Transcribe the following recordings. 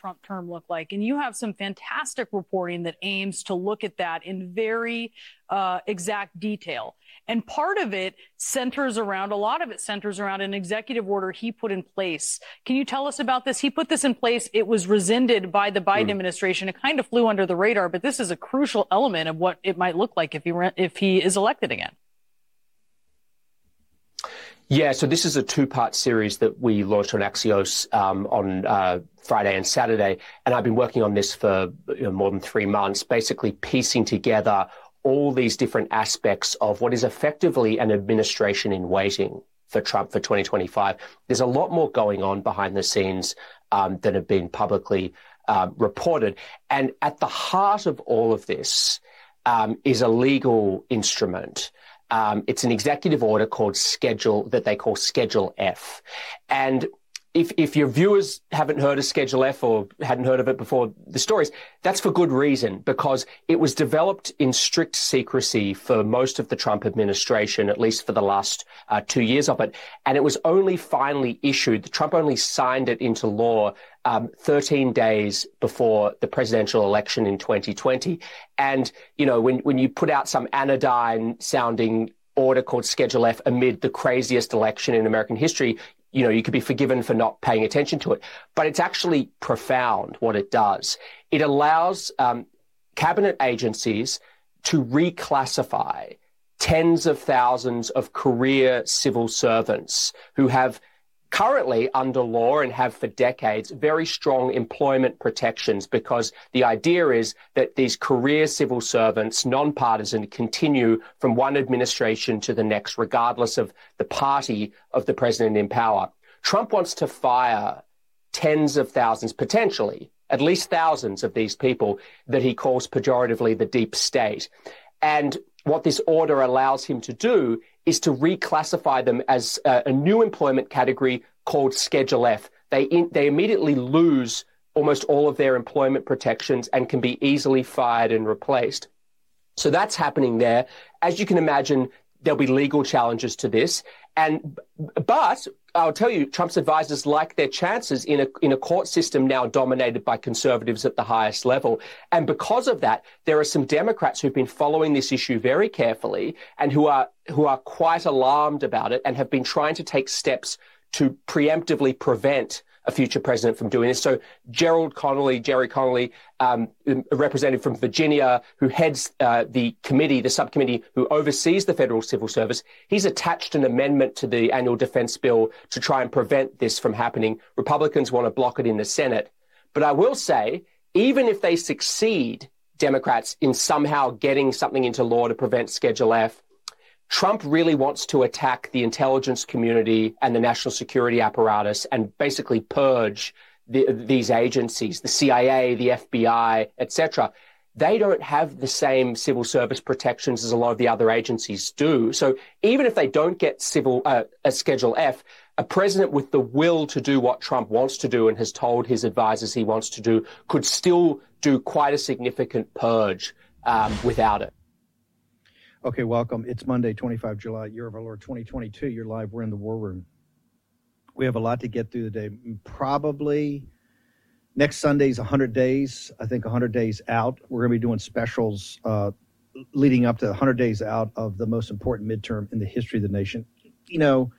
Trump term look like? And you have some fantastic reporting that aims to look at that in very uh, exact detail. And part of it centers around, a lot of it centers around an executive order he put in place. Can you tell us about this? He put this in place. It was rescinded by the Biden mm. administration. It kind of flew under the radar, but this is a crucial element of what it might look like if he, if he is elected again. Yeah, so this is a two-part series that we launched on Axios um, on uh, Friday and Saturday, and I've been working on this for you know, more than three months, basically piecing together all these different aspects of what is effectively an administration in waiting for Trump for 2025. There's a lot more going on behind the scenes um, that have been publicly uh, reported, and at the heart of all of this um, is a legal instrument um, it's an executive order called Schedule that they call Schedule F. And if, if your viewers haven't heard of Schedule F or hadn't heard of it before the stories, that's for good reason because it was developed in strict secrecy for most of the Trump administration, at least for the last uh, two years of it. And it was only finally issued, Trump only signed it into law um, 13 days before the presidential election in 2020. And, you know, when, when you put out some anodyne sounding order called Schedule F amid the craziest election in American history, you know, you could be forgiven for not paying attention to it. But it's actually profound what it does. It allows um, cabinet agencies to reclassify tens of thousands of career civil servants who have currently under law and have for decades very strong employment protections because the idea is that these career civil servants, nonpartisan, continue from one administration to the next, regardless of the party of the president in power. Trump wants to fire tens of thousands, potentially, at least thousands of these people that he calls pejoratively the deep state. And what this order allows him to do is to reclassify them as a, a new employment category called Schedule F. They, in, they immediately lose almost all of their employment protections and can be easily fired and replaced. So that's happening there. As you can imagine, there'll be legal challenges to this. And but I'll tell you, Trump's advisors like their chances in a in a court system now dominated by conservatives at the highest level. And because of that, there are some Democrats who've been following this issue very carefully and who are who are quite alarmed about it and have been trying to take steps to preemptively prevent a future president from doing this. So Gerald Connolly, Jerry Connolly, um, a representative from Virginia who heads uh, the committee, the subcommittee who oversees the federal civil service, he's attached an amendment to the annual defense bill to try and prevent this from happening. Republicans want to block it in the Senate. But I will say, even if they succeed, Democrats, in somehow getting something into law to prevent Schedule F, Trump really wants to attack the intelligence community and the national security apparatus and basically purge the, these agencies, the CIA, the FBI, etc. They don't have the same civil service protections as a lot of the other agencies do. So even if they don't get civil uh, a Schedule F, a president with the will to do what Trump wants to do and has told his advisors he wants to do could still do quite a significant purge um, without it. Okay, welcome. It's Monday, 25 July, year of our Lord 2022. You're live. We're in the war room. We have a lot to get through today. Probably next Sunday's 100 days. I think 100 days out. We're going to be doing specials uh, leading up to 100 days out of the most important midterm in the history of the nation. You know,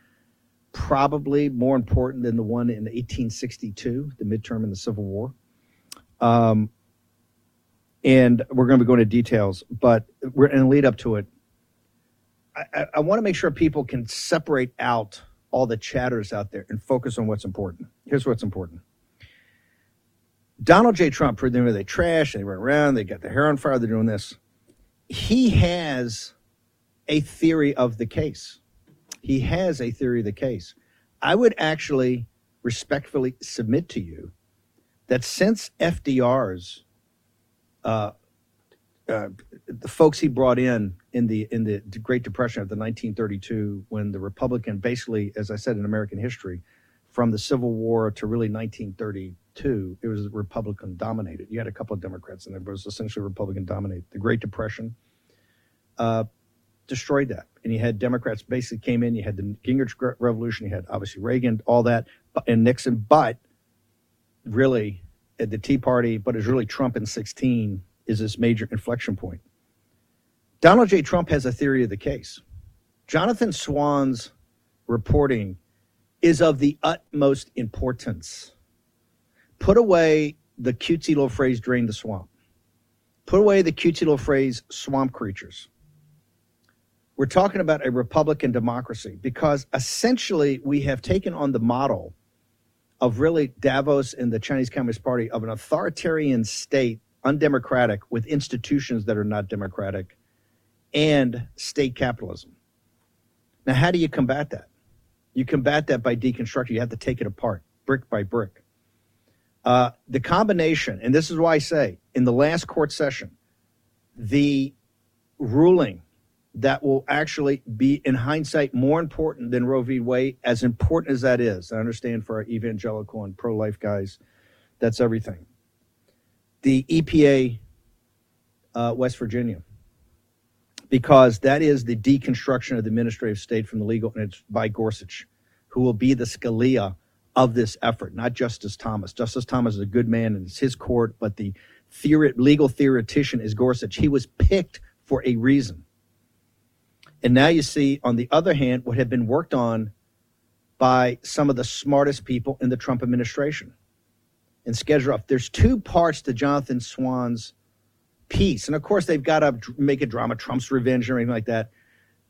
probably more important than the one in 1862, the midterm in the Civil War. Um, and we're going to be going into details, but we're in the lead up to it. I, I want to make sure people can separate out all the chatters out there and focus on what's important. Here's what's important. Donald J. Trump, them, they trash, they run around, they got their hair on fire, they're doing this. He has a theory of the case. He has a theory of the case. I would actually respectfully submit to you that since FDR's uh, uh, the folks he brought in in the in the Great Depression of the 1932, when the Republican basically, as I said in American history, from the Civil War to really 1932, it was Republican dominated. You had a couple of Democrats, and it was essentially Republican dominated. The Great Depression uh, destroyed that, and you had Democrats basically came in. You had the Gingrich Revolution. You had obviously Reagan, all that, and Nixon, but really at the Tea Party, but is really Trump in 16 is this major inflection point. Donald J. Trump has a theory of the case. Jonathan Swan's reporting is of the utmost importance. Put away the cutesy little phrase drain the swamp. Put away the cutesy little phrase swamp creatures. We're talking about a Republican democracy because essentially we have taken on the model of really Davos and the Chinese Communist Party of an authoritarian state, undemocratic, with institutions that are not democratic, and state capitalism. Now, how do you combat that? You combat that by deconstructing. You have to take it apart, brick by brick. Uh, the combination, and this is why I say, in the last court session, the ruling that will actually be, in hindsight, more important than Roe v. Wade, as important as that is. I understand for our evangelical and pro life guys, that's everything. The EPA, uh, West Virginia, because that is the deconstruction of the administrative state from the legal, and it's by Gorsuch, who will be the Scalia of this effort, not Justice Thomas. Justice Thomas is a good man and it's his court, but the theory, legal theoretician is Gorsuch. He was picked for a reason. And now you see, on the other hand, what had been worked on by some of the smartest people in the Trump administration. And schedule off. There's two parts to Jonathan Swan's piece. And of course, they've got to make a drama, Trump's revenge or anything like that.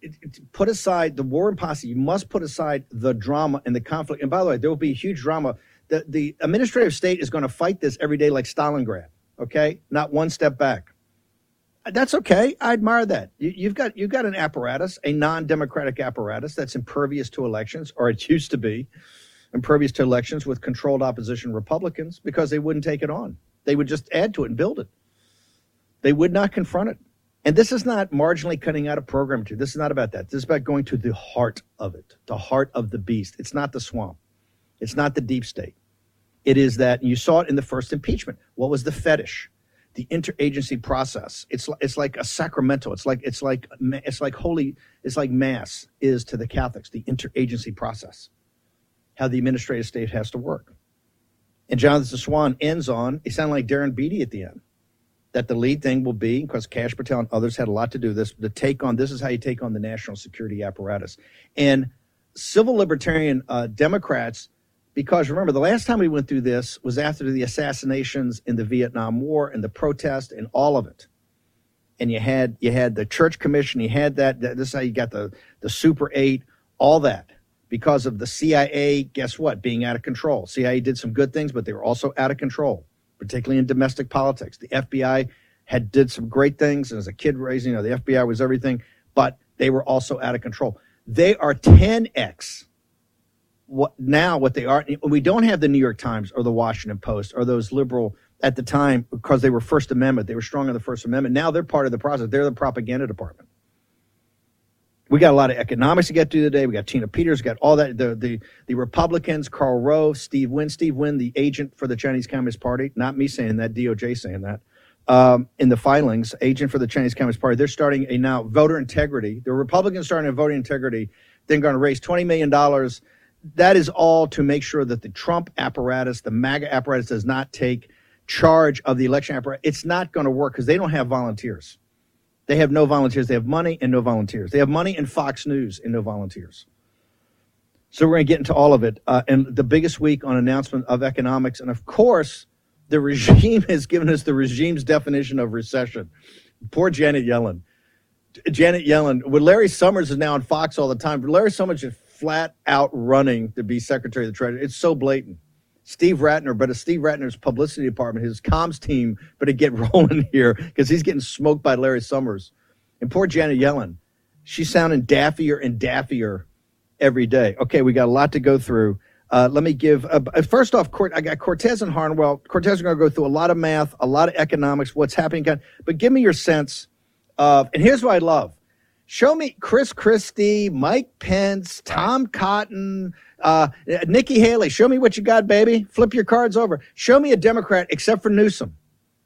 It, it, put aside the war and posse. You must put aside the drama and the conflict. And by the way, there will be a huge drama. The, the administrative state is going to fight this every day like Stalingrad, okay? Not one step back. That's okay. I admire that. You, have got you've got an apparatus, a non-democratic apparatus that's impervious to elections, or it used to be impervious to elections with controlled opposition Republicans because they wouldn't take it on. They would just add to it and build it. They would not confront it. And this is not marginally cutting out a program to. This is not about that. This is about going to the heart of it, the heart of the beast. It's not the swamp. It's not the deep state. It is that you saw it in the first impeachment. What was the fetish? The interagency process. It's it's like a sacramental. It's like it's like it's like holy. It's like mass is to the Catholics. The interagency process, how the administrative state has to work. And Jonathan Swan ends on. He sounded like Darren Beattie at the end that the lead thing will be, because Kash Patel and others had a lot to do this, the take on this is how you take on the national security apparatus. And civil libertarian uh, Democrats, because remember, the last time we went through this was after the assassinations in the Vietnam War and the protest and all of it. And you had you had the church commission, you had that, that this is how you got the, the Super 8, all that. Because of the CIA, guess what? Being out of control. CIA did some good things, but they were also out of control particularly in domestic politics. The FBI had did some great things, as a kid raising, you know, the FBI was everything, but they were also out of control. They are 10x what now what they are. We don't have the New York Times or the Washington Post or those liberal at the time because they were First Amendment. They were strong on the First Amendment. Now they're part of the process. They're the propaganda department we got a lot of economics to get to today. We got Tina Peters, got all that. The the the Republicans, Karl Rove, Steve Wynn, Steve Wynn, the agent for the Chinese Communist Party. Not me saying that, DOJ saying that. Um, in the filings, agent for the Chinese Communist Party. They're starting a now voter integrity. The Republicans starting a voter integrity. They're going to raise twenty million dollars. That is all to make sure that the Trump apparatus, the MAGA apparatus, does not take charge of the election apparatus. It's not going to work because they don't have volunteers. They have no volunteers. They have money and no volunteers. They have money and Fox News and no volunteers. So we're going to get into all of it. Uh, and the biggest week on announcement of economics. And of course, the regime has given us the regime's definition of recession. Poor Janet Yellen. Janet Yellen, with Larry Summers is now on Fox all the time, Larry Summers is flat out running to be Secretary of the Treasury. It's so blatant. Steve Ratner, but a Steve Ratner's publicity department, his comms team, better get rolling here because he's getting smoked by Larry Summers. And poor Janet Yellen, she's sounding daffier and daffier every day. Okay, we got a lot to go through. Uh, let me give uh, first off. I got Cortes and Harnwell. Cortes is going to go through a lot of math, a lot of economics, what's happening. But give me your sense of. And here's what I love: show me Chris Christie, Mike Pence, Tom Cotton, uh, Nikki Haley, show me what you got, baby. Flip your cards over. Show me a Democrat except for Newsom,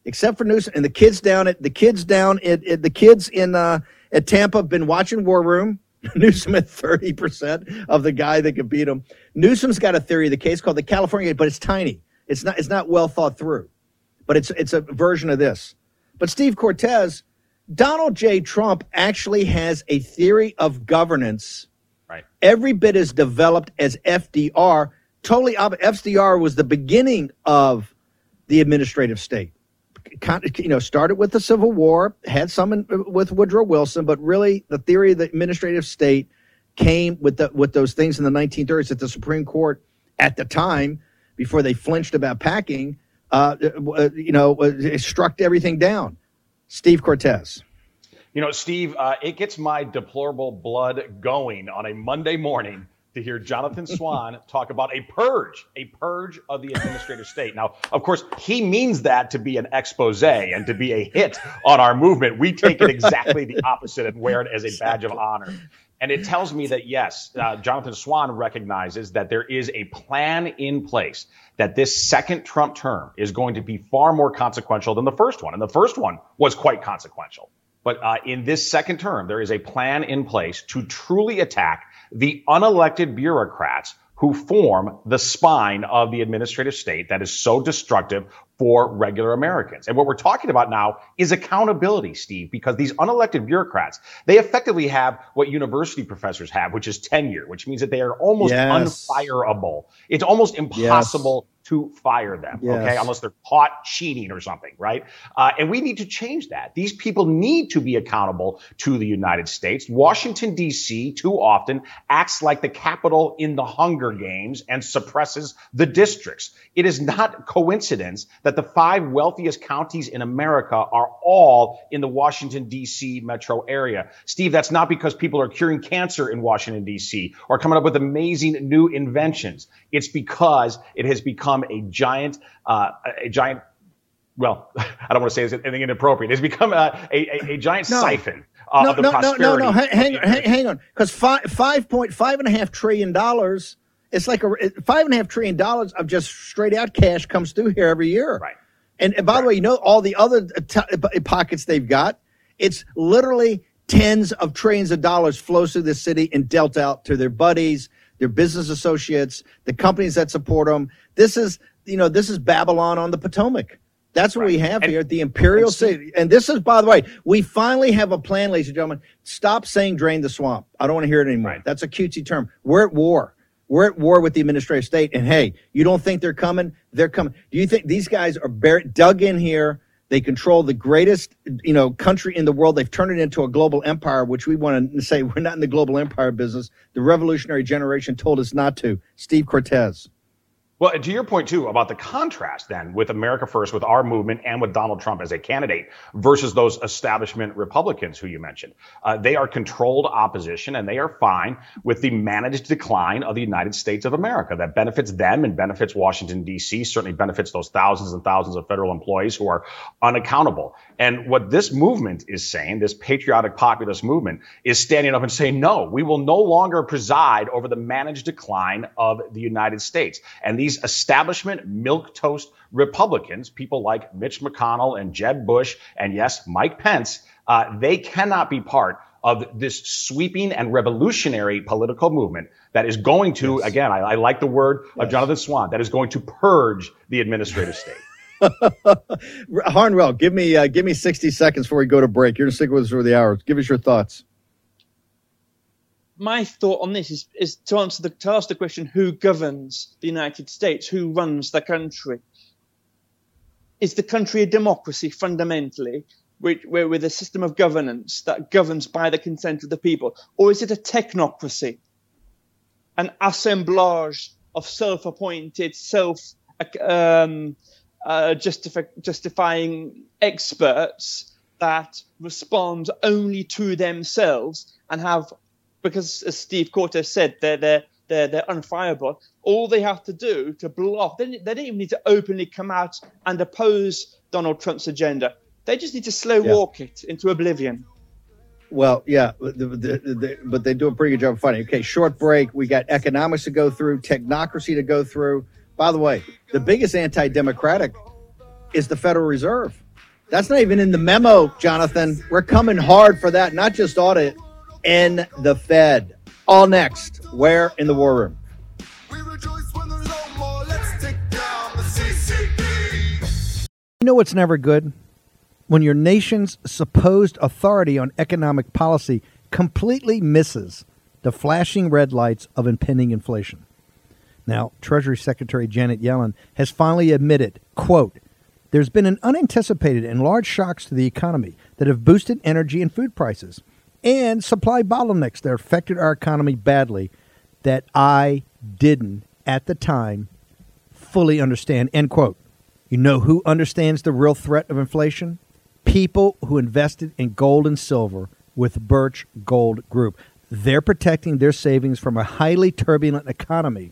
except for Newsom and the kids down at the kids down at, at the kids in uh, at Tampa have been watching War Room. Newsom at 30% of the guy that could beat him. Newsom's got a theory of the case called the California, but it's tiny. It's not, it's not well thought through. but it's it's a version of this. But Steve Cortes, Donald J. Trump actually has a theory of governance, right? Every bit as developed as FDR. Totally, FDR was the beginning of the administrative state. You know, started with the Civil War, had some in, with Woodrow Wilson, but really the theory of the administrative state came with the, with those things in the 1930s that the Supreme Court at the time, before they flinched about packing, uh, uh, you know, uh, struck everything down. Steve Cortes. You know, Steve, uh, it gets my deplorable blood going on a Monday morning to hear Jonathan Swan talk about a purge, a purge of the administrative state. Now, of course, he means that to be an expose and to be a hit on our movement. We take it exactly the opposite and wear it as a badge of honor. And it tells me that, yes, uh, Jonathan Swan recognizes that there is a plan in place that this second Trump term is going to be far more consequential than the first one. And the first one was quite consequential. But uh, in this second term, there is a plan in place to truly attack the unelected bureaucrats who form the spine of the administrative state that is so destructive for regular Americans. And what we're talking about now is accountability, Steve, because these unelected bureaucrats, they effectively have what university professors have, which is tenure, which means that they are almost yes. unfireable. It's almost impossible yes to fire them, yes. okay, unless they're caught cheating or something, right? Uh, and we need to change that. These people need to be accountable to the United States. Washington, D.C., too often acts like the capital in the Hunger Games and suppresses the districts. It is not coincidence that the five wealthiest counties in America are all in the Washington, D.C. metro area. Steve, that's not because people are curing cancer in Washington, D.C. or coming up with amazing new inventions. It's because it has become a giant, uh, a giant. Well, I don't want to say anything inappropriate. It's become a, a, a giant no. siphon. Uh, no, no, no, no, no, hang, hang, hang on, because five, five point five and a half trillion dollars. It's like a five and a half trillion dollars of just straight out cash comes through here every year. Right. And, and by right. the way, you know all the other t- pockets they've got. It's literally tens of trillions of dollars flows through the city and dealt out to their buddies, their business associates, the companies that support them. This is, you know, this is Babylon on the Potomac. That's what right. we have and, here at the Imperial and, City. And this is, by the way, we finally have a plan, ladies and gentlemen. Stop saying drain the swamp. I don't want to hear it anymore. Right. That's a cutesy term. We're at war. We're at war with the administrative state. And hey, you don't think they're coming? They're coming. Do you think these guys are buried, dug in here? They control the greatest, you know, country in the world. They've turned it into a global empire, which we want to say we're not in the global empire business. The revolutionary generation told us not to. Steve Cortes. Well, to your point too about the contrast then with America First, with our movement, and with Donald Trump as a candidate versus those establishment Republicans who you mentioned, uh, they are controlled opposition and they are fine with the managed decline of the United States of America that benefits them and benefits Washington D.C. Certainly benefits those thousands and thousands of federal employees who are unaccountable. And what this movement is saying, this patriotic populist movement, is standing up and saying, no, we will no longer preside over the managed decline of the United States. And these establishment milk toast Republicans, people like Mitch McConnell and Jeb Bush, and yes, Mike Pence, uh, they cannot be part of this sweeping and revolutionary political movement that is going to, yes. again, I, I, like the word yes. of Jonathan Swan, that is going to purge the administrative state. Harnwell, give me uh, give me sixty seconds before we go to break. You're gonna stick with us for the hour. Give us your thoughts my thought on this is, is to answer the to ask the question who governs the United States, who runs the country. Is the country a democracy fundamentally, with a system of governance that governs by the consent of the people, or is it a technocracy, an assemblage of self-appointed, self um, uh, justify, justifying experts that respond only to themselves and have because as Steve Cortes said, they're they're they're they're unfireable. All they have to do to block, they, they don't even need to openly come out and oppose Donald Trump's agenda. They just need to slow yeah. walk it into oblivion. Well, yeah, the, the, the, but they do a pretty good job of fighting. Okay, short break. We got economics to go through, technocracy to go through. By the way, the biggest anti-democratic is the Federal Reserve. That's not even in the memo, Jonathan. We're coming hard for that, not just audit, in the Fed. All next, where in the war room? You know what's never good? When your nation's supposed authority on economic policy completely misses the flashing red lights of impending inflation. Now, Treasury Secretary Janet Yellen has finally admitted, quote, there's been an unanticipated and large shocks to the economy that have boosted energy and food prices and supply bottlenecks that affected our economy badly that I didn't at the time fully understand. End quote. You know who understands the real threat of inflation? People who invested in gold and silver with Birch Gold Group. They're protecting their savings from a highly turbulent economy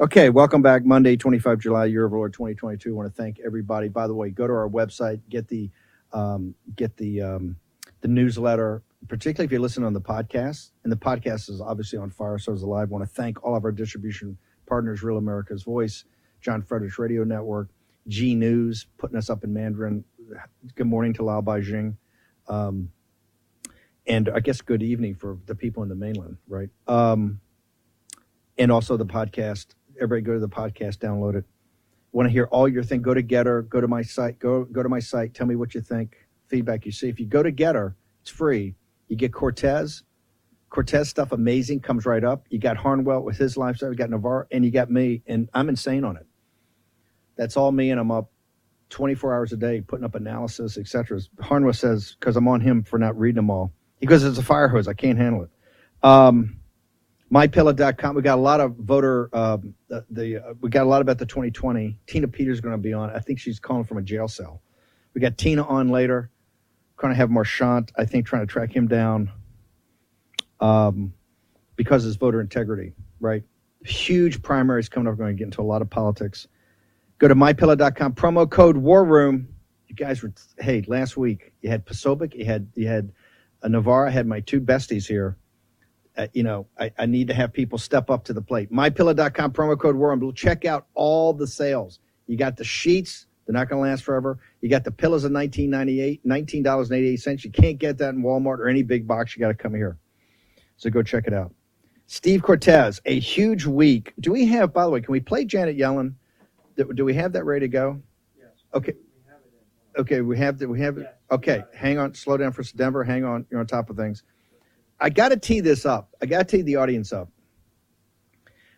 Okay, welcome back. Monday, 25 July, year of Lord 2022. I want to thank everybody. By the way, go to our website, get the um, get the um, the newsletter, particularly if you listen on the podcast. And the podcast is obviously on Fire Stars Alive. I want to thank all of our distribution partners, Real America's Voice, John Fredericks Radio Network, G News, putting us up in Mandarin. Good morning to Lao Baixing. Um, and I guess good evening for the people in the mainland, right? Um, and also the podcast. Everybody go to the podcast, download it. Want to hear all your thing? Go to Gettr. go to my site, go go to my site. Tell me what you think, feedback you see. If you go to Gettr, it's free. You get Cortes, Cortes stuff, amazing, comes right up. You got Harnwell with his lifestyle. You got Navarro, and you got me, and I'm insane on it. That's all me, and I'm up 24 hours a day putting up analysis, etc. Harnwell says because I'm on him for not reading them all. He goes, "It's a fire hose. I can't handle it." Um, mypillow.com. We got a lot of voter. Um, the, uh, we got a lot about the 2020. Tina Peters going to be on. I think she's calling from a jail cell. We got Tina on later. Going to have Marchant. I think trying to track him down. Um, because his voter integrity, right? Huge primaries coming up. We're going to get into a lot of politics. Go to mypillow.com. Promo code War Room. You guys were hey last week. You had Posobiec. You had you had uh, Navarro. I had my two besties here uh, you know, I, I, need to have people step up to the plate. MyPillow.com promo code War Check out all the sales. You got the sheets; they're not going to last forever. You got the pillows of 19.98, nineteen dollars and eighty eight cents. You can't get that in Walmart or any big box. You got to come here. So go check it out. Steve Cortes, a huge week. Do we have? By the way, can we play Janet Yellen? Do we have that ready to go? Yes. Okay. Okay, we have that. We have it. Okay, hang on. Slow down for Denver. Hang on. You're on top of things. I got to tee this up. I got to tee the audience up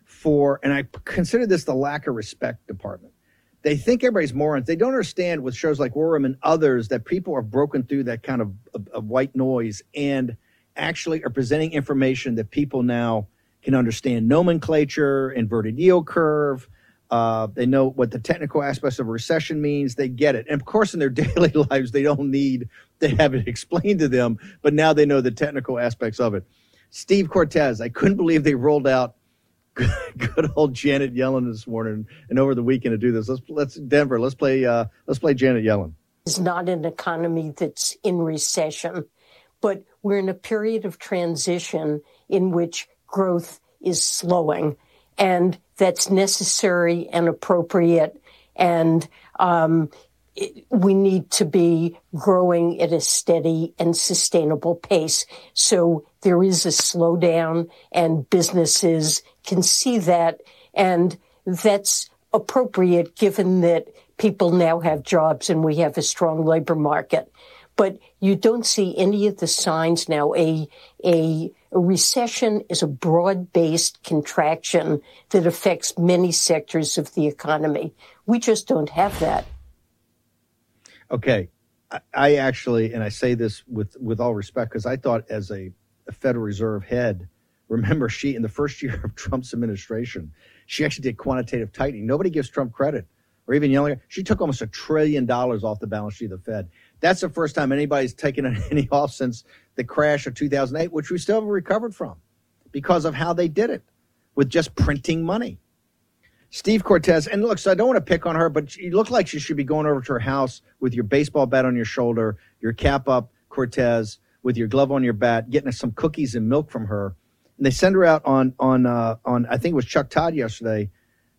for, and I consider this the lack of respect department. They think everybody's morons. They don't understand with shows like War Room and others that people are broken through that kind of, of, of white noise and actually are presenting information that people now can understand nomenclature, inverted yield curve, uh, they know what the technical aspects of recession means. They get it. And of course, in their daily lives, they don't need to have it explained to them, but now they know the technical aspects of it. Steve Cortes, I couldn't believe they rolled out good old Janet Yellen this morning and over the weekend to do this. Let's let's Denver. Let's play. Uh, let's play Janet Yellen. It's not an economy that's in recession, but we're in a period of transition in which growth is slowing and that's necessary and appropriate. And um, it, we need to be growing at a steady and sustainable pace. So there is a slowdown, and businesses can see that. And that's appropriate given that people now have jobs and we have a strong labor market. But you don't see any of the signs now. A, a a recession is a broad based contraction that affects many sectors of the economy. We just don't have that. Okay. I, actually, and I say this with with all respect, because I thought as a, a Federal Reserve head, remember she in the first year of Trump's administration, she actually did quantitative tightening. Nobody gives Trump credit, or even Yellen. She took almost a trillion dollars off the balance sheet of the Fed. That's the first time anybody's taken any off since the crash of 2008, which we still haven't recovered from because of how they did it with just printing money. Steve Cortes, and look, so I don't want to pick on her, but she looked like she should be going over to her house with your baseball bat on your shoulder, your cap up, Cortes, with your glove on your bat, getting some cookies and milk from her. And they send her out on on uh, on I think it was Chuck Todd yesterday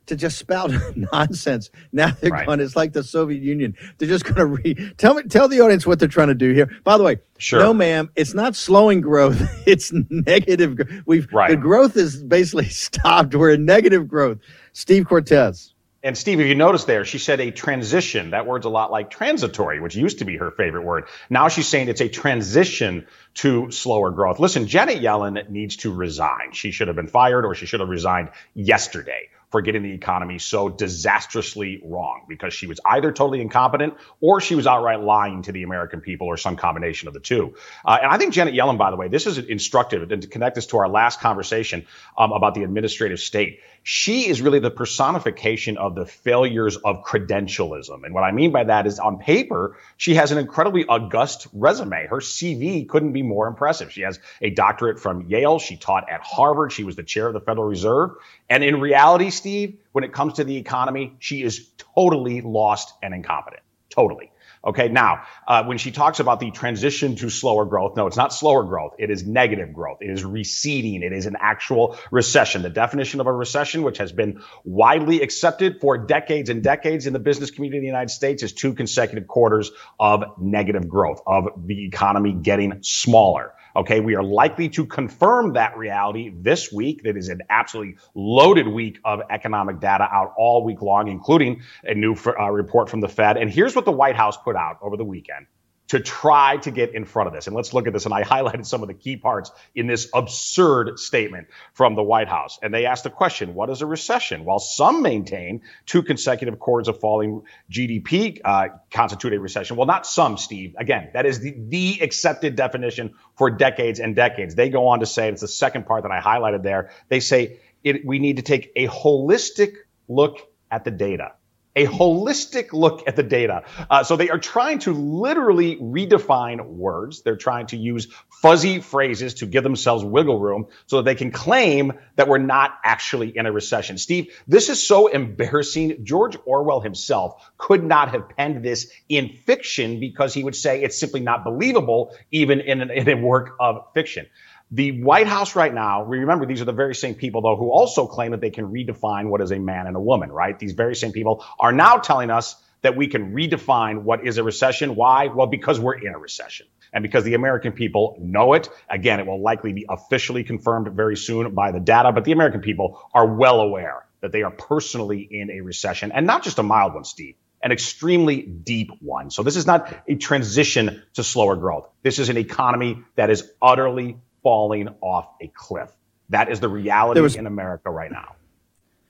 to just spout nonsense. Now they're Right. going. It's like the Soviet Union. They're just going to read. Tell me, tell the audience what they're trying to do here. By the way, Sure. no, ma'am, it's not slowing growth. It's negative. We've Right. the growth is basically stopped. We're in negative growth. Steve Cortes. And Steve, if you notice there, she said a transition. That word's a lot like transitory, which used to be her favorite word. Now she's saying it's a transition to slower growth. Listen, Janet Yellen needs to resign. She should have been fired or she should have resigned yesterday for getting the economy so disastrously wrong because she was either totally incompetent or she was outright lying to the American people or some combination of the two. Uh, and I think Janet Yellen, by the way, this is instructive and to connect this to our last conversation um, about the administrative state. She is really the personification of the failures of credentialism. And what I mean by that is on paper, she has an incredibly august resume. Her CV couldn't be more impressive. She has a doctorate from Yale. She taught at Harvard. She was the chair of the Federal Reserve. And in reality, Steve, when it comes to the economy, she is totally lost and incompetent. Totally. Okay. Now, uh, when she talks about the transition to slower growth, no, it's not slower growth. It is negative growth. It is receding. It is an actual recession. The definition of a recession, which has been widely accepted for decades and decades in the business community of the United States, is two consecutive quarters of negative growth, of the economy getting smaller. Okay, we are likely to confirm that reality this week. That is an absolutely loaded week of economic data out all week long, including a new uh, report from the Fed. And here's what the White House put out over the weekend to try to get in front of this. And let's look at this. And I highlighted some of the key parts in this absurd statement from the White House. And they asked the question, what is a recession? While some maintain two consecutive quarters of falling GDP uh, constitute a recession. Well, not some, Steve. Again, that is the, the accepted definition for decades and decades. They go on to say, it's the second part that I highlighted there. They say it, we need to take a holistic look at the data a holistic look at the data. Uh, so they are trying to literally redefine words. They're trying to use fuzzy phrases to give themselves wiggle room so that they can claim that we're not actually in a recession. Steve, this is so embarrassing. George Orwell himself could not have penned this in fiction because he would say it's simply not believable, even in, an, in a work of fiction. The White House right now, remember, these are the very same people, though, who also claim that they can redefine what is a man and a woman, right? These very same people are now telling us that we can redefine what is a recession. Why? Well, because we're in a recession. And because the American people know it. Again, it will likely be officially confirmed very soon by the data, but the American people are well aware that they are personally in a recession and not just a mild one, Steve an extremely deep one. So this is not a transition to slower growth. This is an economy that is utterly falling off a cliff. That is the reality was, in America right now.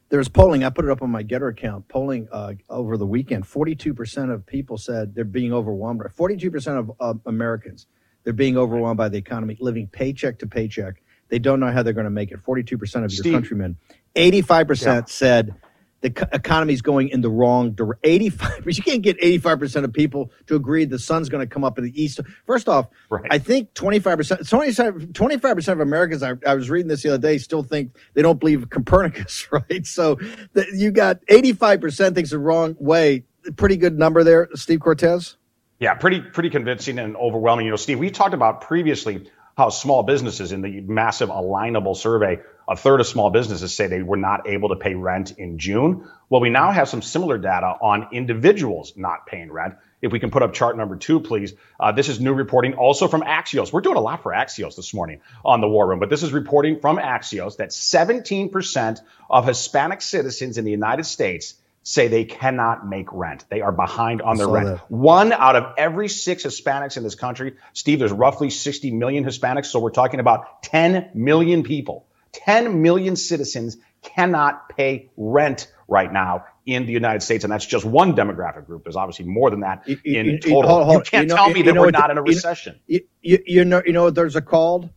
There's polling. I put it up on my Gettr account. Polling uh, over the weekend. 42% of people said they're being overwhelmed. 42% of uh, Americans they're being overwhelmed by the economy, living paycheck to paycheck. They don't know how they're going to make it. 42% of your countrymen. 85% yeah. said the co- economy is going in the wrong direction. 85, you can't get 85% of people to agree the sun's going to come up in the east. First off, right. I think 25%, 25% of Americans, I, I, was reading this the other day, still think they don't believe Copernicus, right? So the, you got 85% thinks the wrong way. Pretty good number there, Steve Cortes. Yeah, pretty, pretty convincing and overwhelming. You know, Steve, we talked about previously how small businesses in the massive alignable survey, a third of small businesses say they were not able to pay rent in June. Well, we now have some similar data on individuals not paying rent. If we can put up chart number two, please. Uh, this is new reporting also from Axios. We're doing a lot for Axios this morning on the War Room, but this is reporting from Axios that 17% of Hispanic citizens in the United States say they cannot make rent. They are behind on their rent. That. One out of every six Hispanics in this country, Steve, there's roughly 60 million Hispanics. So we're talking about 10 million people. 10 million citizens cannot pay rent right now in the United States, and that's just one demographic group. There's obviously more than that in you, total. Hold, hold. You can't you know, tell me that we're not in a recession. You, you, know, you know what there's a called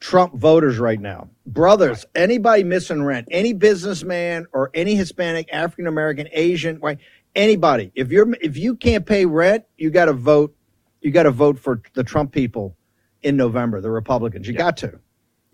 Trump voters right now. Brothers, right. anybody missing rent, any businessman or any Hispanic, African American, Asian, white, anybody. If you're if you can't pay rent, you got to vote. You got to vote for the Trump people in November, the Republicans. You yeah. got to.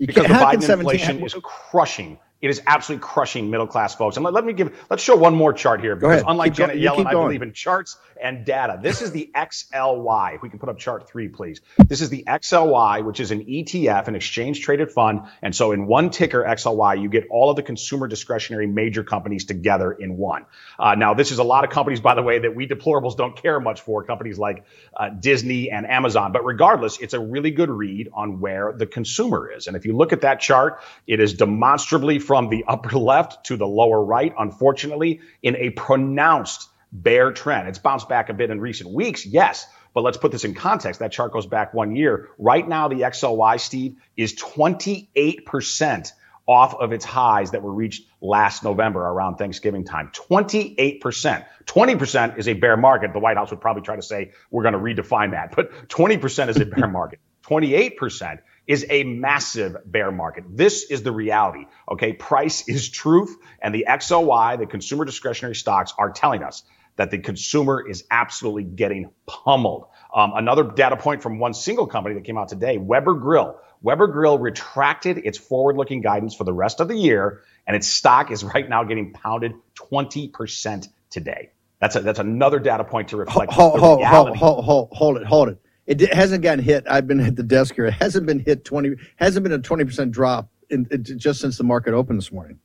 Because the Biden inflation is crushing it is absolutely crushing middle class folks. And let, let me give, let's show one more chart here because unlike keep Janet Yellen, I believe in charts and data. This is the XLY. If we can put up chart three, please. This is the XLY, which is an ETF, an exchange traded fund. And so in one ticker, XLY, you get all of the consumer discretionary major companies together in one. Uh, now, this is a lot of companies, by the way, that we deplorables don't care much for, companies like uh, Disney and Amazon. But regardless, it's a really good read on where the consumer is. And if you look at that chart, it is demonstrably from from the upper left to the lower right, unfortunately, in a pronounced bear trend. It's bounced back a bit in recent weeks, yes, but let's put this in context. That chart goes back one year. Right now, the XLY, Steve, is 28% off of its highs that were reached last November around Thanksgiving time. 28%. 20% is a bear market. The White House would probably try to say we're going to redefine that, but 20% is a bear market. 28% is a massive bear market. This is the reality. Okay. Price is truth. And the XLY, the consumer discretionary stocks are telling us that the consumer is absolutely getting pummeled. Um, another data point from one single company that came out today, Weber Grill. Weber Grill retracted its forward looking guidance for the rest of the year, and its stock is right now getting pounded 20% today. That's a, that's another data point to reflect. Hold, hold, hold, hold, hold, hold it, hold it. It hasn't gotten hit. I've been at the desk here. It hasn't been hit 20, hasn't been a 20% drop in, in, just since the market opened this morning.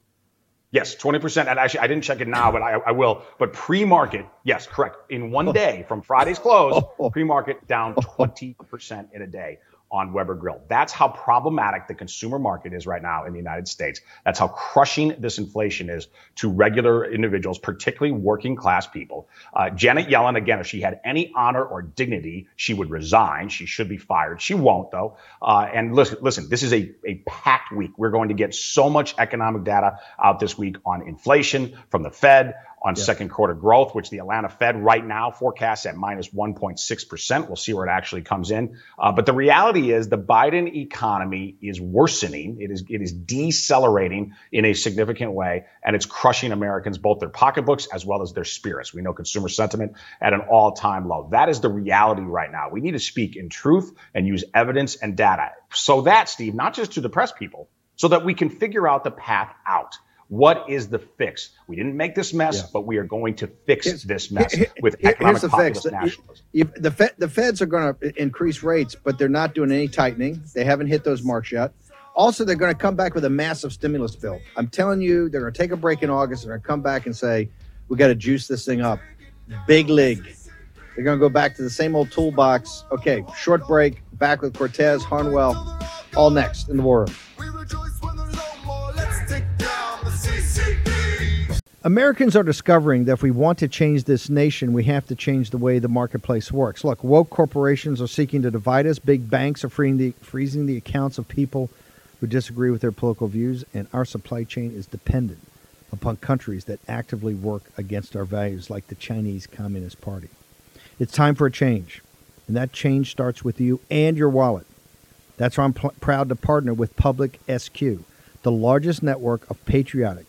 Yes, 20%. And actually, I didn't check it now, but I, I will. But pre market, yes, correct. In one oh. day from Friday's close, oh. pre market down 20% in a day on Weber Grill. That's how problematic the consumer market is right now in the United States. That's how crushing this inflation is to regular individuals, particularly working class people. Uh, Janet Yellen, again, if she had any honor or dignity, she would resign. She should be fired. She won't, though. Uh, and listen, listen, this is a, a packed week. We're going to get so much economic data out this week on inflation from the Fed, on yeah. second quarter growth, which the Atlanta Fed right now forecasts at minus 1.6%. We'll see where it actually comes in. Uh, but the reality is the Biden economy is worsening. It is, it is decelerating in a significant way, and it's crushing Americans, both their pocketbooks as well as their spirits. We know consumer sentiment at an all time low. That is the reality right now. We need to speak in truth and use evidence and data so that, Steve, not just to depress people, so that we can figure out the path out. What is the fix? We didn't make this mess, yeah. but we are going to fix here's, this mess here, with economic the populist fix. nationalism. You, the, Fed, the Feds are going to increase rates, but they're not doing any tightening. They haven't hit those marks yet. Also, they're going to come back with a massive stimulus bill. I'm telling you, they're going to take a break in August. They're going to come back and say, we got to juice this thing up. Big league. They're going to go back to the same old toolbox. Okay, short break. Back with Cortes, Harnwell, all next in the war room. Americans are discovering that if we want to change this nation, we have to change the way the marketplace works. Look, woke corporations are seeking to divide us. Big banks are the, freezing the accounts of people who disagree with their political views, and our supply chain is dependent upon countries that actively work against our values, like the Chinese Communist Party. It's time for a change, and that change starts with you and your wallet. That's why I'm pl- proud to partner with Public SQ, the largest network of patriotic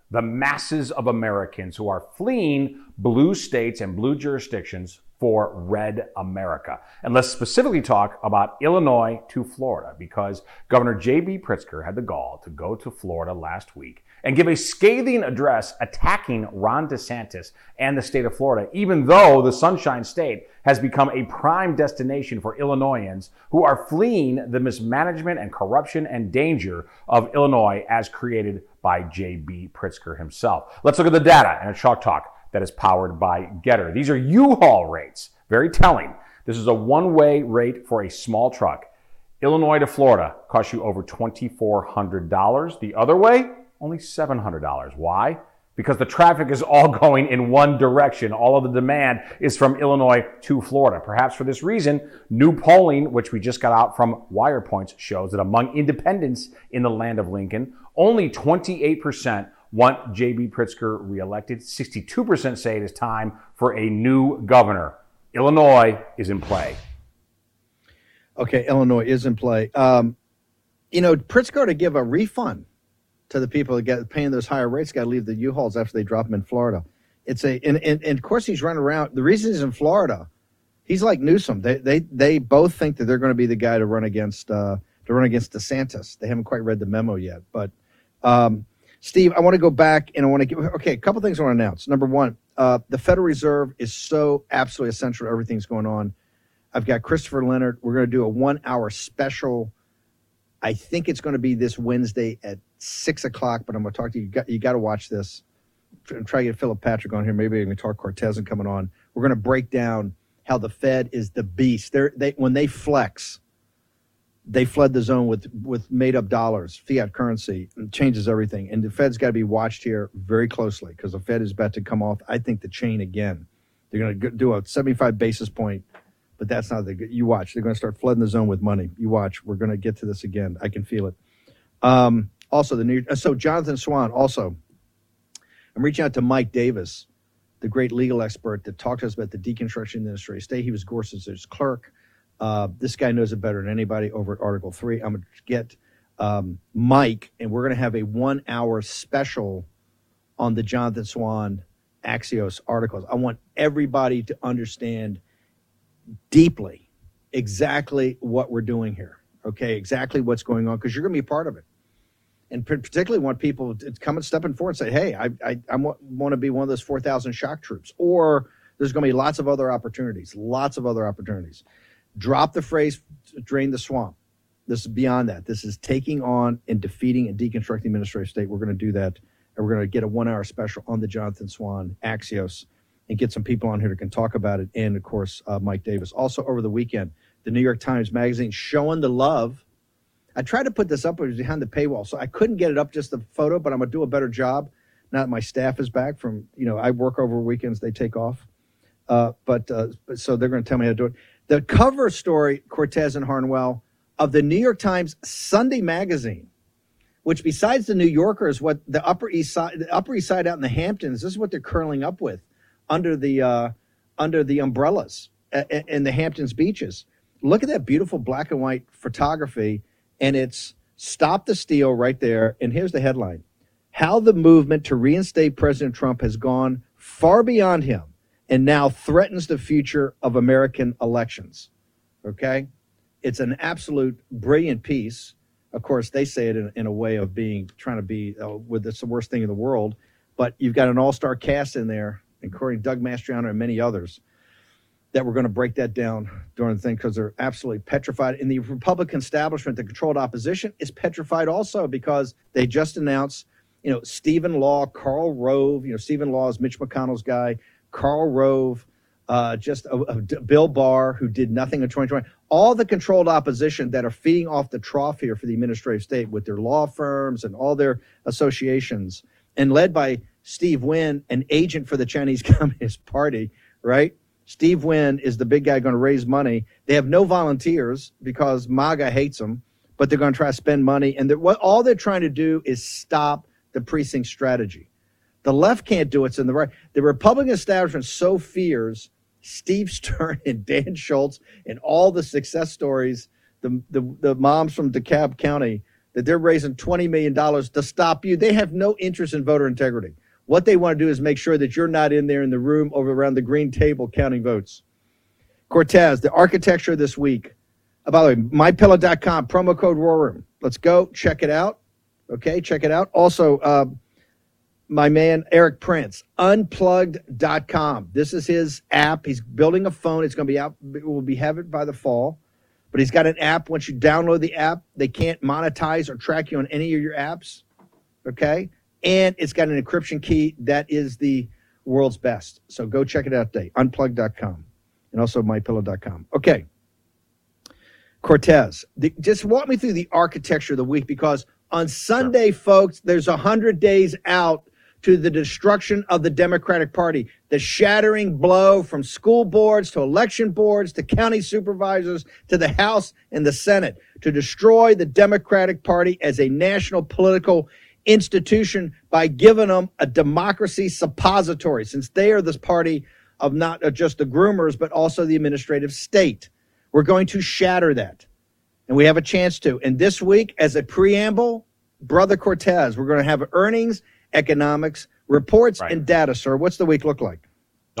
the masses of Americans who are fleeing blue states and blue jurisdictions for red America. And let's specifically talk about Illinois to Florida because Governor J.B. Pritzker had the gall to go to Florida last week and give a scathing address attacking Ron DeSantis and the state of Florida, even though the Sunshine State has become a prime destination for Illinoisans who are fleeing the mismanagement and corruption and danger of Illinois as created by J.B. Pritzker himself. Let's look at the data and a chalk talk that is powered by Gettr. These are U-Haul rates, very telling. This is a one-way rate for a small truck. Illinois to Florida costs you over $2,400. The other way, only $700. Why? Because the traffic is all going in one direction. All of the demand is from Illinois to Florida. Perhaps for this reason, new polling, which we just got out from WirePoints, shows that among independents in the land of Lincoln, only 28% want J.B. Pritzker reelected. 62% say it is time for a new governor. Illinois is in play. Okay, Illinois is in play. Um, you know, Pritzker to give a refund to the people that get paying those higher rates got to leave the U-Hauls after they drop them in Florida. It's a and, and, and of course he's running around. The reason he's in Florida, he's like Newsom. They they they both think that they're going to be the guy to run against uh, to run against DeSantis. They haven't quite read the memo yet, but um, Steve, I want to go back and I want to give okay a couple things I want to announce. Number one, uh, the Federal Reserve is so absolutely essential to everything's going on. I've got Christopher Leonard. We're going to do a one-hour special. I think it's going to be this Wednesday at six o'clock, but I'm going to talk to you. You got, you got to watch this. I'm trying to get Philip Patrick on here. Maybe I can talk Cortes and coming on. We're going to break down how the Fed is the beast. They're, they when they flex, they flood the zone with with made up dollars, fiat currency, and changes everything. And the Fed's got to be watched here very closely because the Fed is about to come off. I think the chain again. They're going to do a 75 basis point, but that's not the you watch. They're going to start flooding the zone with money. You watch. We're going to get to this again. I can feel it. Um, also, the new so Jonathan Swan. Also, I'm reaching out to Mike Davis, the great legal expert that talked to us about the deconstruction industry. state. He was Gorsuch's clerk. Uh, this guy knows it better than anybody over at Article Three. I'm going to get um, Mike, and we're going to have a one-hour special on the Jonathan Swan Axios articles. I want everybody to understand deeply exactly what we're doing here. Okay, exactly what's going on because you're going to be part of it and particularly want people to come and step in forward and say, "Hey, I I, I want to be one of those four thousand shock troops," or there's going to be lots of other opportunities, lots of other opportunities. Drop the phrase "drain the swamp." This is beyond that. This is taking on and defeating and deconstructing the administrative state. We're going to do that, and we're going to get a one-hour special on the Jonathan Swan Axios, and get some people on here that can talk about it. And of course, uh, Mike Davis. Also over the weekend, the New York Times Magazine showing the love I tried to put this up, but it was behind the paywall, so I couldn't get it up just the photo. But I'm gonna do a better job now that my staff is back from. You know, I work over weekends; they take off. Uh, but, uh, but so they're to tell me how to do it. The cover story, Cortes and Harnwell, of the New York Times Sunday magazine, which besides the New Yorker is what the Upper East Side, the Upper East Side out in the Hamptons. This is what they're curling up with under the uh, under the umbrellas in the Hamptons beaches. Look at that beautiful black and white photography and it's Stop the Steal right there. And here's the headline How the movement to reinstate President Trump has gone far beyond him and now threatens the future of American elections. Okay? It's an absolute brilliant piece. Of course, they say it in, in a way of being trying to be uh, with it's the worst thing in the world, but you've got an all-star cast in there, including Doug Mastriano and many others that we're going to break that down during the thing because they're absolutely petrified. In the Republican establishment, the controlled opposition is petrified also because they just announced, you know, Stephen Law, Karl Rove, you know, Stephen Law is Mitch McConnell's guy, Karl Rove, uh, just a, a Bill Barr, who did nothing in 2020. All the controlled opposition that are feeding off the trough here for the administrative state with their law firms and all their associations, and led by Steve Wynn, an agent for the Chinese Communist Party, right? Steve Wynn is the big guy going to raise money. They have no volunteers because MAGA hates them, but they're going to try to spend money. And what all they're trying to do is stop the precinct strategy. The left can't do it, so the right. The Republican establishment so fears Steve Stern and Dan Schultz and all the success stories, the the, the moms from DeKalb County that they're raising $20 million to stop you. They have no interest in voter integrity. What they want to do is make sure that you're not in there in the room over around the green table counting votes. Cortes, the architecture this week. Uh, by the way, mypillow.com, promo code War Room. Let's go. Check it out. Okay, check it out. Also, uh, my man Erik Prince, unplugged.com. This is his app. He's building a phone. It's going to be out, we'll be have it by the fall. But he's got an app. Once you download the app, they can't monetize or track you on any of your apps. Okay. And it's got an encryption key that is the world's best. So go check it out today. Unplugged.com and also mypillow.com. Okay. Cortes, the, just walk me through the architecture of the week because on Sunday, sure. folks, there's a hundred days out to the destruction of the Democratic Party, the shattering blow from school boards to election boards to county supervisors to the House and the Senate to destroy the Democratic Party as a national political institution by giving them a democracy suppository, since they are this party of not uh, just the groomers, but also the administrative state. We're going to shatter that. And we have a chance to. And this week, as a preamble, Brother Cortes, we're going to have earnings economics, reports, right. and data, sir. What's the week look like?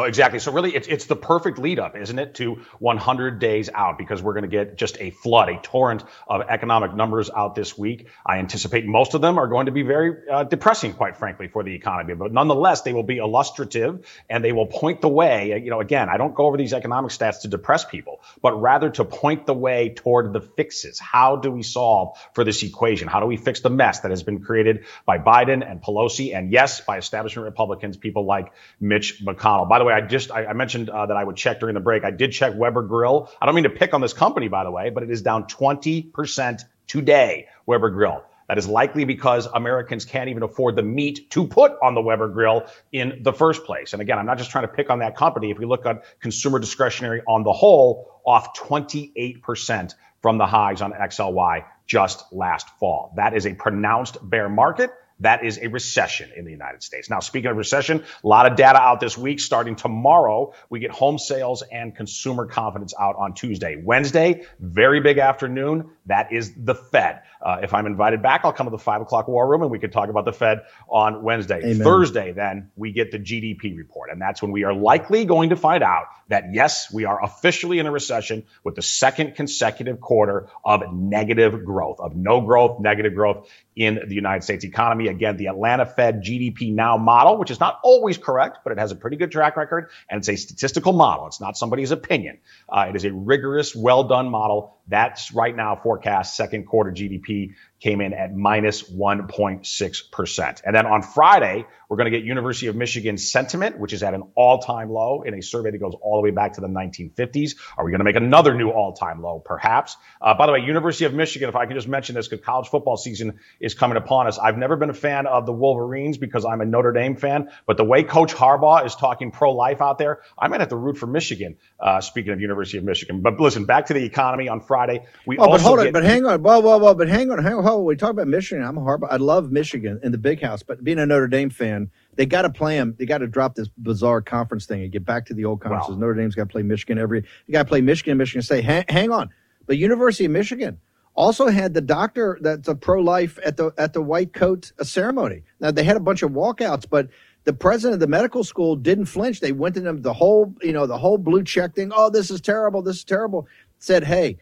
No, exactly. So really, it's it's the perfect lead up, isn't it, to 100 days out because we're going to get just a flood, a torrent of economic numbers out this week. I anticipate most of them are going to be very uh, depressing, quite frankly, for the economy. But nonetheless, they will be illustrative and they will point the way. You know, again, I don't go over these economic stats to depress people, but rather to point the way toward the fixes. How do we solve for this equation? How do we fix the mess that has been created by Biden and Pelosi, and yes, by establishment Republicans, people like Mitch McConnell? By the way, I just I, I mentioned uh, that I would check during the break. I did check Weber Grill. I don't mean to pick on this company, by the way, but it is down 20% today. Weber Grill. That is likely because Americans can't even afford the meat to put on the Weber grill in the first place. And again, I'm not just trying to pick on that company. If we look at consumer discretionary on the whole, off 28% from the highs on XLY just last fall. That is a pronounced bear market. That is a recession in the United States. Now, speaking of recession, a lot of data out this week. Starting tomorrow, we get home sales and consumer confidence out on Tuesday. Wednesday, very big afternoon. That is the Fed. Uh, if I'm invited back, I'll come to the five o'clock war room and we could talk about the Fed on Wednesday. Amen. Thursday, then we get the GDP report. And that's when we are likely going to find out that yes, we are officially in a recession with the second consecutive quarter of negative growth, of no growth, negative growth in the United States economy. Again, the Atlanta Fed GDP Now model, which is not always correct, but it has a pretty good track record, and it's a statistical model. It's not somebody's opinion. Uh, it is a rigorous, well done model. That's right now forecast second quarter GDP came in at minus 1.6%. And then on Friday, we're going to get University of Michigan sentiment, which is at an all-time low in a survey that goes all the way back to the 1950s. Are we going to make another new all-time low? Perhaps. Uh, by the way, University of Michigan, if I can just mention this, because college football season is coming upon us. I've never been a fan of the Wolverines because I'm a Notre Dame fan, but the way Coach Harbaugh is talking pro-life out there, I might have to root for Michigan. Uh, speaking of University of Michigan, but listen, back to the economy on Friday. We also. oh, but hold on, but hang on, well, well, well, but hang on, hang on Oh, we talk about Michigan. I'm a Harbaugh. I love Michigan in the big house, but being a Notre Dame fan, they got to play them. They got to drop this bizarre conference thing and get back to the old conferences. Wow. Notre Dame's got to play Michigan every. You got to play Michigan. Michigan say, hang, hang on. The University of Michigan also had the doctor that's a pro life at the at the white coat ceremony. Now they had a bunch of walkouts, but the president of the medical school didn't flinch. They went to them the whole you know the whole blue check thing. Oh, this is terrible. This is terrible. Said, hey,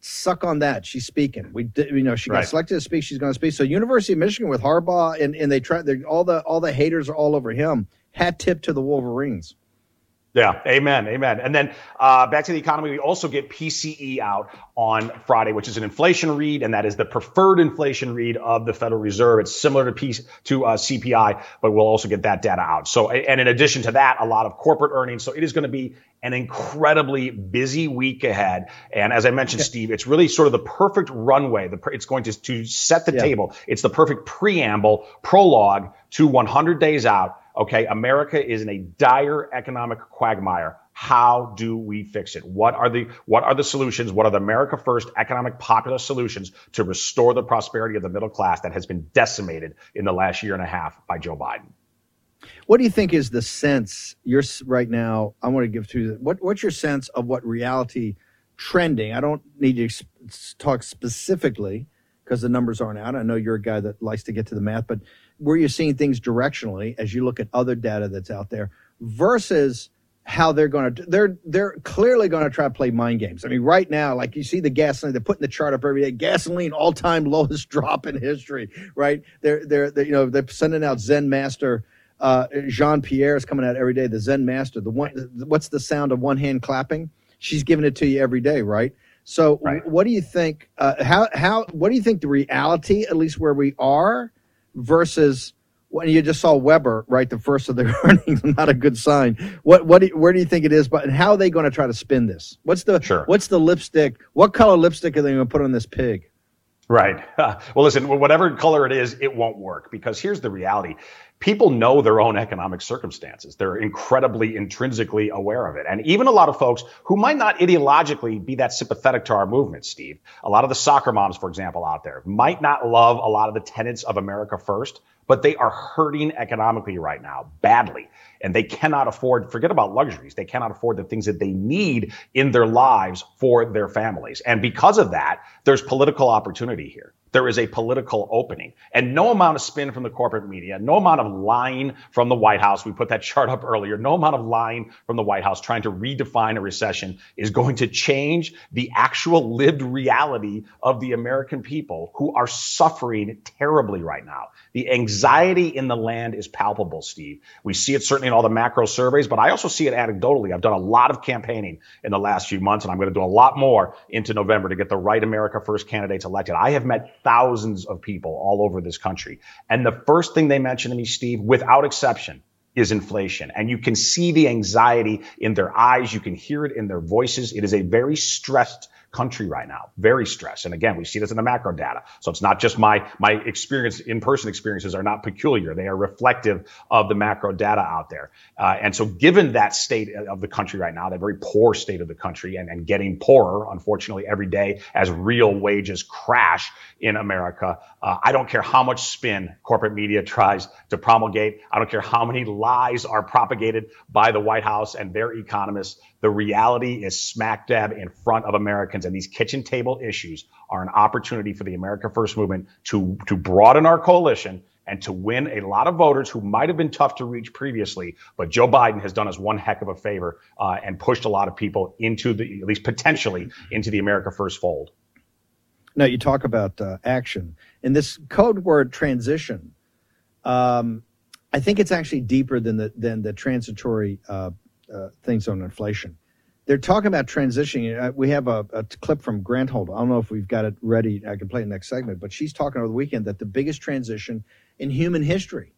suck on that. She's speaking. We, did, you know, she got right. selected to speak. She's going to speak. So University of Michigan with Harbaugh, and and they try. All the all the haters are all over him. Hat tip to the Wolverines. Yeah, amen, amen. And then uh, back to the economy, we also get PCE out on Friday, which is an inflation read, and that is the preferred inflation read of the Federal Reserve. It's similar to P- to uh, CPI, but we'll also get that data out. So, and in addition to that, a lot of corporate earnings. So it is going to be an incredibly busy week ahead. And as I mentioned, Steve, it's really sort of the perfect runway. The, it's going to to set the yeah. table. It's the perfect preamble, prologue to 100 days out Okay, America is in a dire economic quagmire. How do we fix it? What are the what are the solutions? What are the America First economic popular solutions to restore the prosperity of the middle class that has been decimated in the last year and a half by Joe Biden? What do you think is the sense you're right now? I want to give to what what's your sense of what reality trending? I don't need to talk specifically because the numbers aren't out. I know you're a guy that likes to get to the math, but where you're seeing things directionally as you look at other data that's out there versus how they're going to they're they're clearly going to try to play mind games. I mean, right now, like you see the gasoline, they're putting the chart up every day. Gasoline all time lowest drop in history. Right? They're, they're they're you know they're sending out Zen Master. Uh, Jean Pierre is coming out every day. The Zen Master. The one. What's the sound of one hand clapping? She's giving it to you every day, right? So, right. what do you think? Uh, how how what do you think the reality, at least where we are, versus when you just saw Weber, right, the first of the earnings, not a good sign. What, what, do you, where do you think it is? But and how are they going to try to spin this? What's the, sure. what's the lipstick? What color lipstick are they going to put on this pig? Right. well, listen, whatever color it is, it won't work because here's the reality people know their own economic circumstances. They're incredibly intrinsically aware of it. And even a lot of folks who might not ideologically be that sympathetic to our movement, Steve, a lot of the soccer moms, for example, out there might not love a lot of the tenets of America First, but they are hurting economically right now badly. And they cannot afford, forget about luxuries. They cannot afford the things that they need in their lives for their families. And because of that, there's political opportunity here there is a political opening. And no amount of spin from the corporate media, no amount of lying from the White House, we put that chart up earlier, no amount of lying from the White House trying to redefine a recession is going to change the actual lived reality of the American people who are suffering terribly right now. The anxiety in the land is palpable, Steve. We see it certainly in all the macro surveys, but I also see it anecdotally. I've done a lot of campaigning in the last few months, and I'm going to do a lot more into November to get the right America First candidates elected. I have met thousands of people all over this country. And the first thing they mention to me, Steve, without exception, is inflation. And you can see the anxiety in their eyes. You can hear it in their voices. It is a very stressed country right now, very stressed. And again, we see this in the macro data. So it's not just my, my experience, in-person experiences are not peculiar. They are reflective of the macro data out there. Uh, and so given that state of the country right now, that very poor state of the country and, and getting poorer, unfortunately, every day as real wages crash in America, uh, I don't care how much spin corporate media tries to promulgate. I don't care how many lies are propagated by the White House and their economists. The reality is smack dab in front of Americans. And these kitchen table issues are an opportunity for the America First movement to, to broaden our coalition and to win a lot of voters who might have been tough to reach previously. But Joe Biden has done us one heck of a favor uh, and pushed a lot of people into the, at least potentially, into the America First fold. Now, you talk about uh, action. In this code word transition, um, I think it's actually deeper than the, than the transitory uh, uh, things on inflation. They're talking about transitioning. Uh, we have a, a, clip from Granholm. I don't know if we've got it ready. I can play the next segment, but she's talking over the weekend that the biggest transition in human history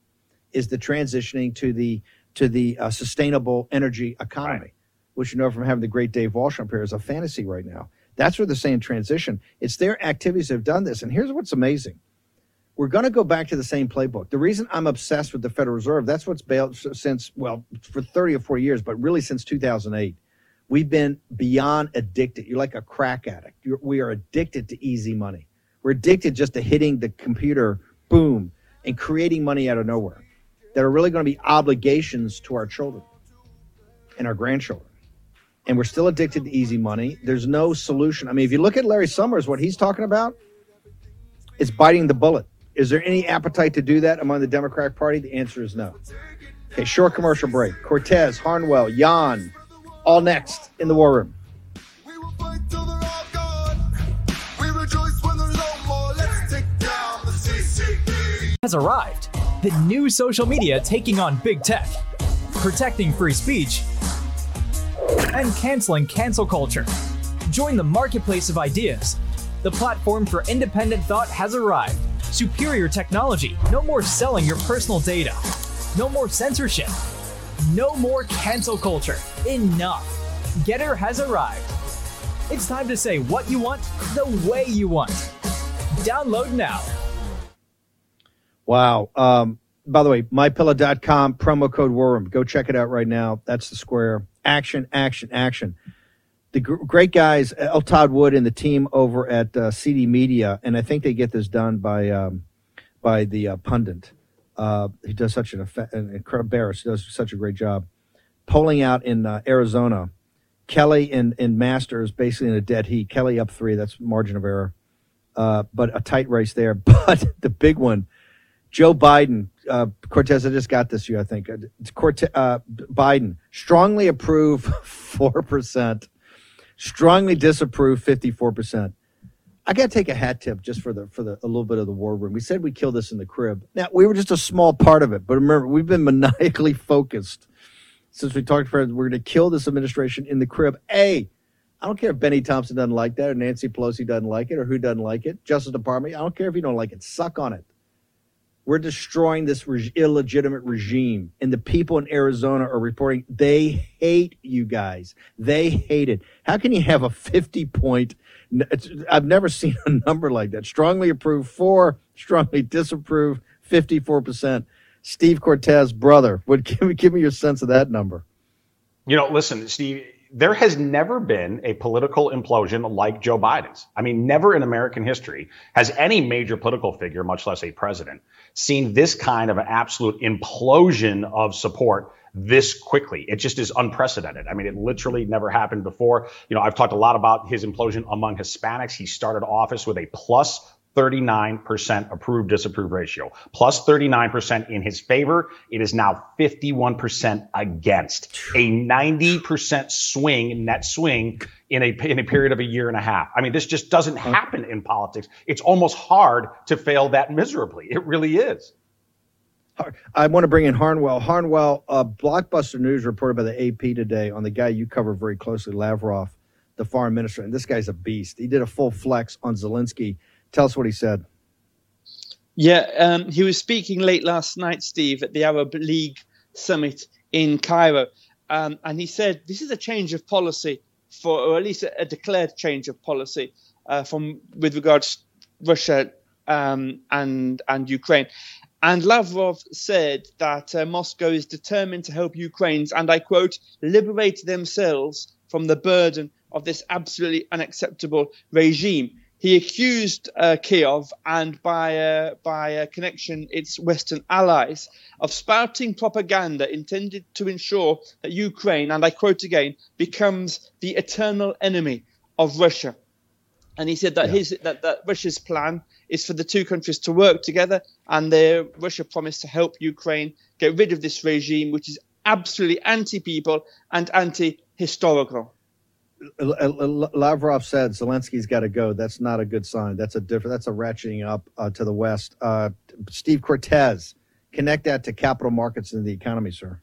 is the transitioning to the to the uh, sustainable energy economy, right. which you know from having the great Dave Walsh up here is a fantasy right now. That's where they're saying transition. It's their activities that have done this. And here's what's amazing we're going to go back to the same playbook. The reason I'm obsessed with the Federal Reserve, that's what's bailed since, well, for 30 or 40 years, but really since 2008. We've been beyond addicted. You're like a crack addict. You're, we are addicted to easy money. We're addicted just to hitting the computer, boom, and creating money out of nowhere that are really going to be obligations to our children and our grandchildren. And we're still addicted to easy money. There's no solution. I mean, if you look at Larry Summers, what he's talking about, it's biting the bullet. Is there any appetite to do that among the Democratic Party? The answer is no. Okay, short commercial break. Cortes, Harnwell, Yon, all next in the War Room. Has arrived. The new social media taking on big tech, protecting free speech, and canceling cancel culture. Join the marketplace of ideas. The platform for independent thought has arrived superior technology, no more selling your personal data, no more censorship, no more cancel culture. Enough. Gettr has arrived. It's time to say what you want the way you want. Download now. Wow. Um, by the way, mypillow.com, promo code Worm. Go check it out right now. That's the square. Action, action, action the gr- great guys, L. Todd Wood and the team over at uh, CD Media, and I think they get this done by um, by the uh, pundit. Uh, he does such an, an incredible Baris does such a great job. Polling out in uh, Arizona, Kelly and, and Masters basically in a dead heat. Kelly up three, that's margin of error. uh, but a tight race there. But the big one, Joe Biden, uh, Cortes, I just got this you, I think. Cortes, Biden, strongly approve 4%, strongly disapprove 54%. I got to take a hat tip just for the for the a little bit of the war room. We said we killed this in the crib. Now we were just a small part of it, but remember we've been maniacally focused since we talked about we're going to kill this administration in the crib. A, I don't care if Bennie Thompson doesn't like that, or Nancy Pelosi doesn't like it, or who doesn't like it. Justice Department, I don't care if you don't like it. Suck on it. We're destroying this illegitimate regime, and the people in Arizona are reporting they hate you guys. They hate it. How can you have a fifty point? It's, I've never seen a number like that. Strongly approve four, strongly disapprove 54%. Steve Cortes, brother, would give give me your sense of that number. You know, listen, Steve, there has never been a political implosion like Joe Biden's. I mean, never in American history has any major political figure, much less a president, seen this kind of an absolute implosion of support this quickly. It just is unprecedented. I mean, it literally never happened before. You know, I've talked a lot about his implosion among Hispanics. He started office with a plus 39% approved disapprove ratio, plus 39% in his favor. It is now 51% against, a 90% swing, net swing in a, in a period of a year and a half. I mean, this just doesn't happen in politics. It's almost hard to fail that miserably. It really is. I want to bring in Harnwell. Harnwell, uh, Blockbuster News reported by the AP today on the guy you cover very closely, Lavrov, the foreign minister. And this guy's a beast. He did a full flex on Zelensky. Tell us what he said. Yeah, um, he was speaking late last night, Steve, at the Arab League summit in Cairo. Um, and he said this is a change of policy for, or at least a, a declared change of policy uh, from with regards Russia um, and and Ukraine. And Lavrov said that uh, Moscow is determined to help Ukrainians, and I quote, liberate themselves from the burden of this absolutely unacceptable regime. He accused uh, Kiev and by uh, by uh, connection its Western allies of spouting propaganda intended to ensure that Ukraine, and I quote again, becomes the eternal enemy of Russia. And he said that yeah. his that, that Russia's plan is for the two countries to work together, and their Russia promised to help Ukraine get rid of this regime, which is absolutely anti-people and anti-historical. Lavrov said Zelensky's got to go. That's not a good sign. That's a different. That's a ratcheting up uh, to the west. Uh, Steve Cortes, connect that to capital markets and the economy, sir.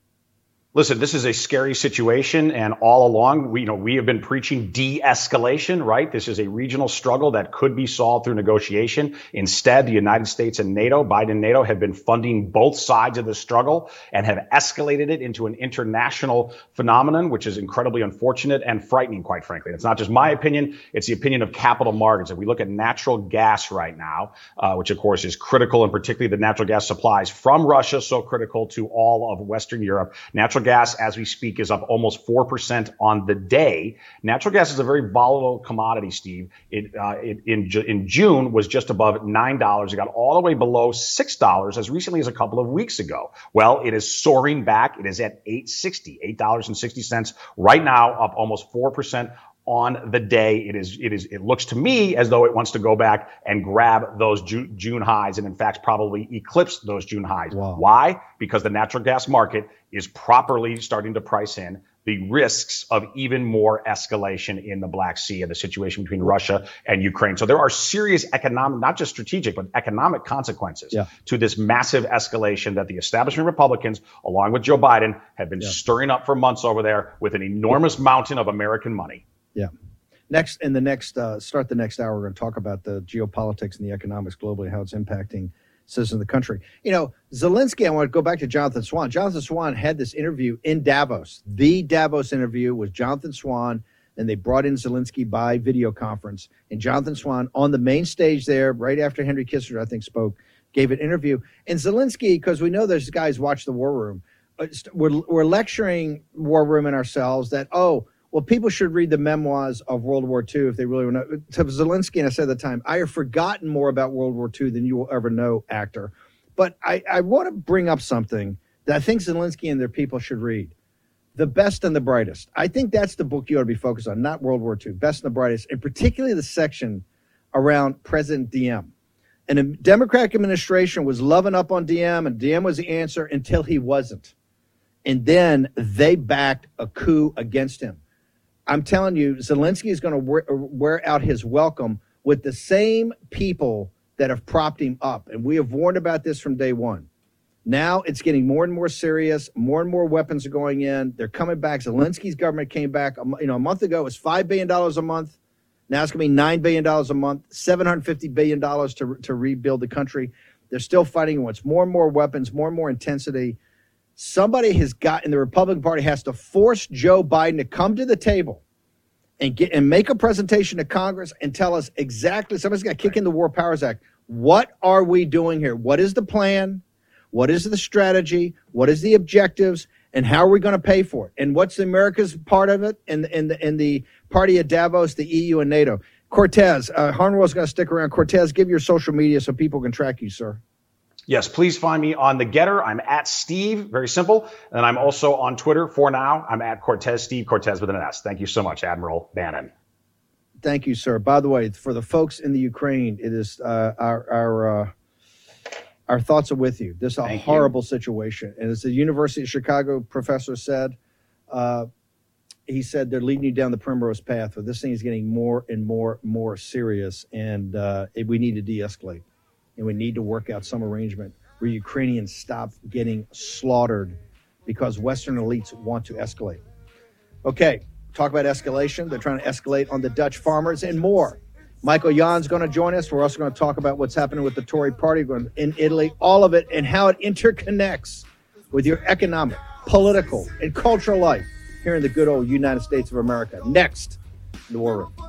Listen, this is a scary situation, and all along, we you know we have been preaching de-escalation. Right, this is a regional struggle that could be solved through negotiation. Instead, the United States and NATO, Biden and NATO, have been funding both sides of the struggle and have escalated it into an international phenomenon, which is incredibly unfortunate and frightening, quite frankly. It's not just my opinion; it's the opinion of capital markets. If we look at natural gas right now, uh, which of course is critical, and particularly the natural gas supplies from Russia, so critical to all of Western Europe, natural Natural gas, as we speak, is up almost 4% on the day. Natural gas is a very volatile commodity, Steve. It, uh, it in, in June was just above $9. It got all the way below $6 as recently as a couple of weeks ago. Well, it is soaring back. It is at 860, $8.60 right now, up almost 4% on the day. It is, it is, it looks to me as though it wants to go back and grab those June, June highs and in fact probably eclipse those June highs. Wow. Why? Because the natural gas market is properly starting to price in the risks of even more escalation in the Black Sea and the situation between Russia and Ukraine. So there are serious economic, not just strategic, but economic consequences yeah. to this massive escalation that the establishment Republicans, along with Joe Biden, have been yeah. stirring up for months over there with an enormous mountain of American money. Yeah. Next, in the next, uh, start the next hour, we're going to talk about the geopolitics and the economics globally, how it's impacting citizens of the country. You know, Zelensky, I want to go back to Jonathan Swan. Jonathan Swan had this interview in Davos. The Davos interview was Jonathan Swan, and they brought in Zelensky by video conference. And Jonathan Swan on the main stage there, right after Henry Kissinger, I think, spoke, gave an interview. And Zelensky, because we know there's guys watch the War Room, uh, we're, we're lecturing War Room and ourselves that, oh, well, people should read the memoirs of World War II if they really want to. To Zelensky, and I said at the time, I have forgotten more about World War II than you will ever know, actor. But I, I want to bring up something that I think Zelensky and their people should read. The Best and the Brightest. I think that's the book you ought to be focused on, not World War II. Best and the Brightest, and particularly the section around President Diem. And the Democratic administration was loving up on Diem, and Diem was the answer until he wasn't. And then they backed a coup against him. I'm telling you, Zelensky is going to wear, wear out his welcome with the same people that have propped him up. And we have warned about this from day one. Now it's getting more and more serious. More and more weapons are going in. They're coming back. Zelensky's government came back. Um, you know, a month ago it was five billion dollars a month. Now it's going to be nine billion dollars a month. Seven hundred fifty billion dollars to to rebuild the country. They're still fighting. What's more and more weapons, more and more intensity. Somebody has gotten the Republican Party has to force Joe Biden to come to the table and get and make a presentation to Congress and tell us exactly. Somebody's got to kick in the War Powers Act. What are we doing here? What is the plan? What is the strategy? What is the objectives? And how are we going to pay for it? And what's America's part of it? And and the, and the party of Davos, the EU, and NATO. Cortes, uh, Harnwell's going to stick around. Cortes, give your social media so people can track you, sir. Yes, please find me on the Gettr. I'm at Steve, very simple. And I'm also on Twitter for now. I'm at Cortes Steve, Cortes with an S. Thank you so much, Admiral Bannon. Thank you, sir. By the way, for the folks in the Ukraine, it is uh, our our uh, our thoughts are with you. This is a Thank horrible situation, and as the University of Chicago professor said, uh, he said they're leading you down the primrose path, but this thing is getting more and more more serious, and uh, it, we need to de-escalate, and we need to work out some arrangement where Ukrainians stop getting slaughtered because Western elites want to escalate. Okay, talk about escalation. They're trying to escalate on the Dutch farmers and more. Michael Yon's going to join us. We're also going to talk about what's happening with the Tory party in Italy, all of it, and how it interconnects with your economic, political, and cultural life here in the good old United States of America. Next, the War Room.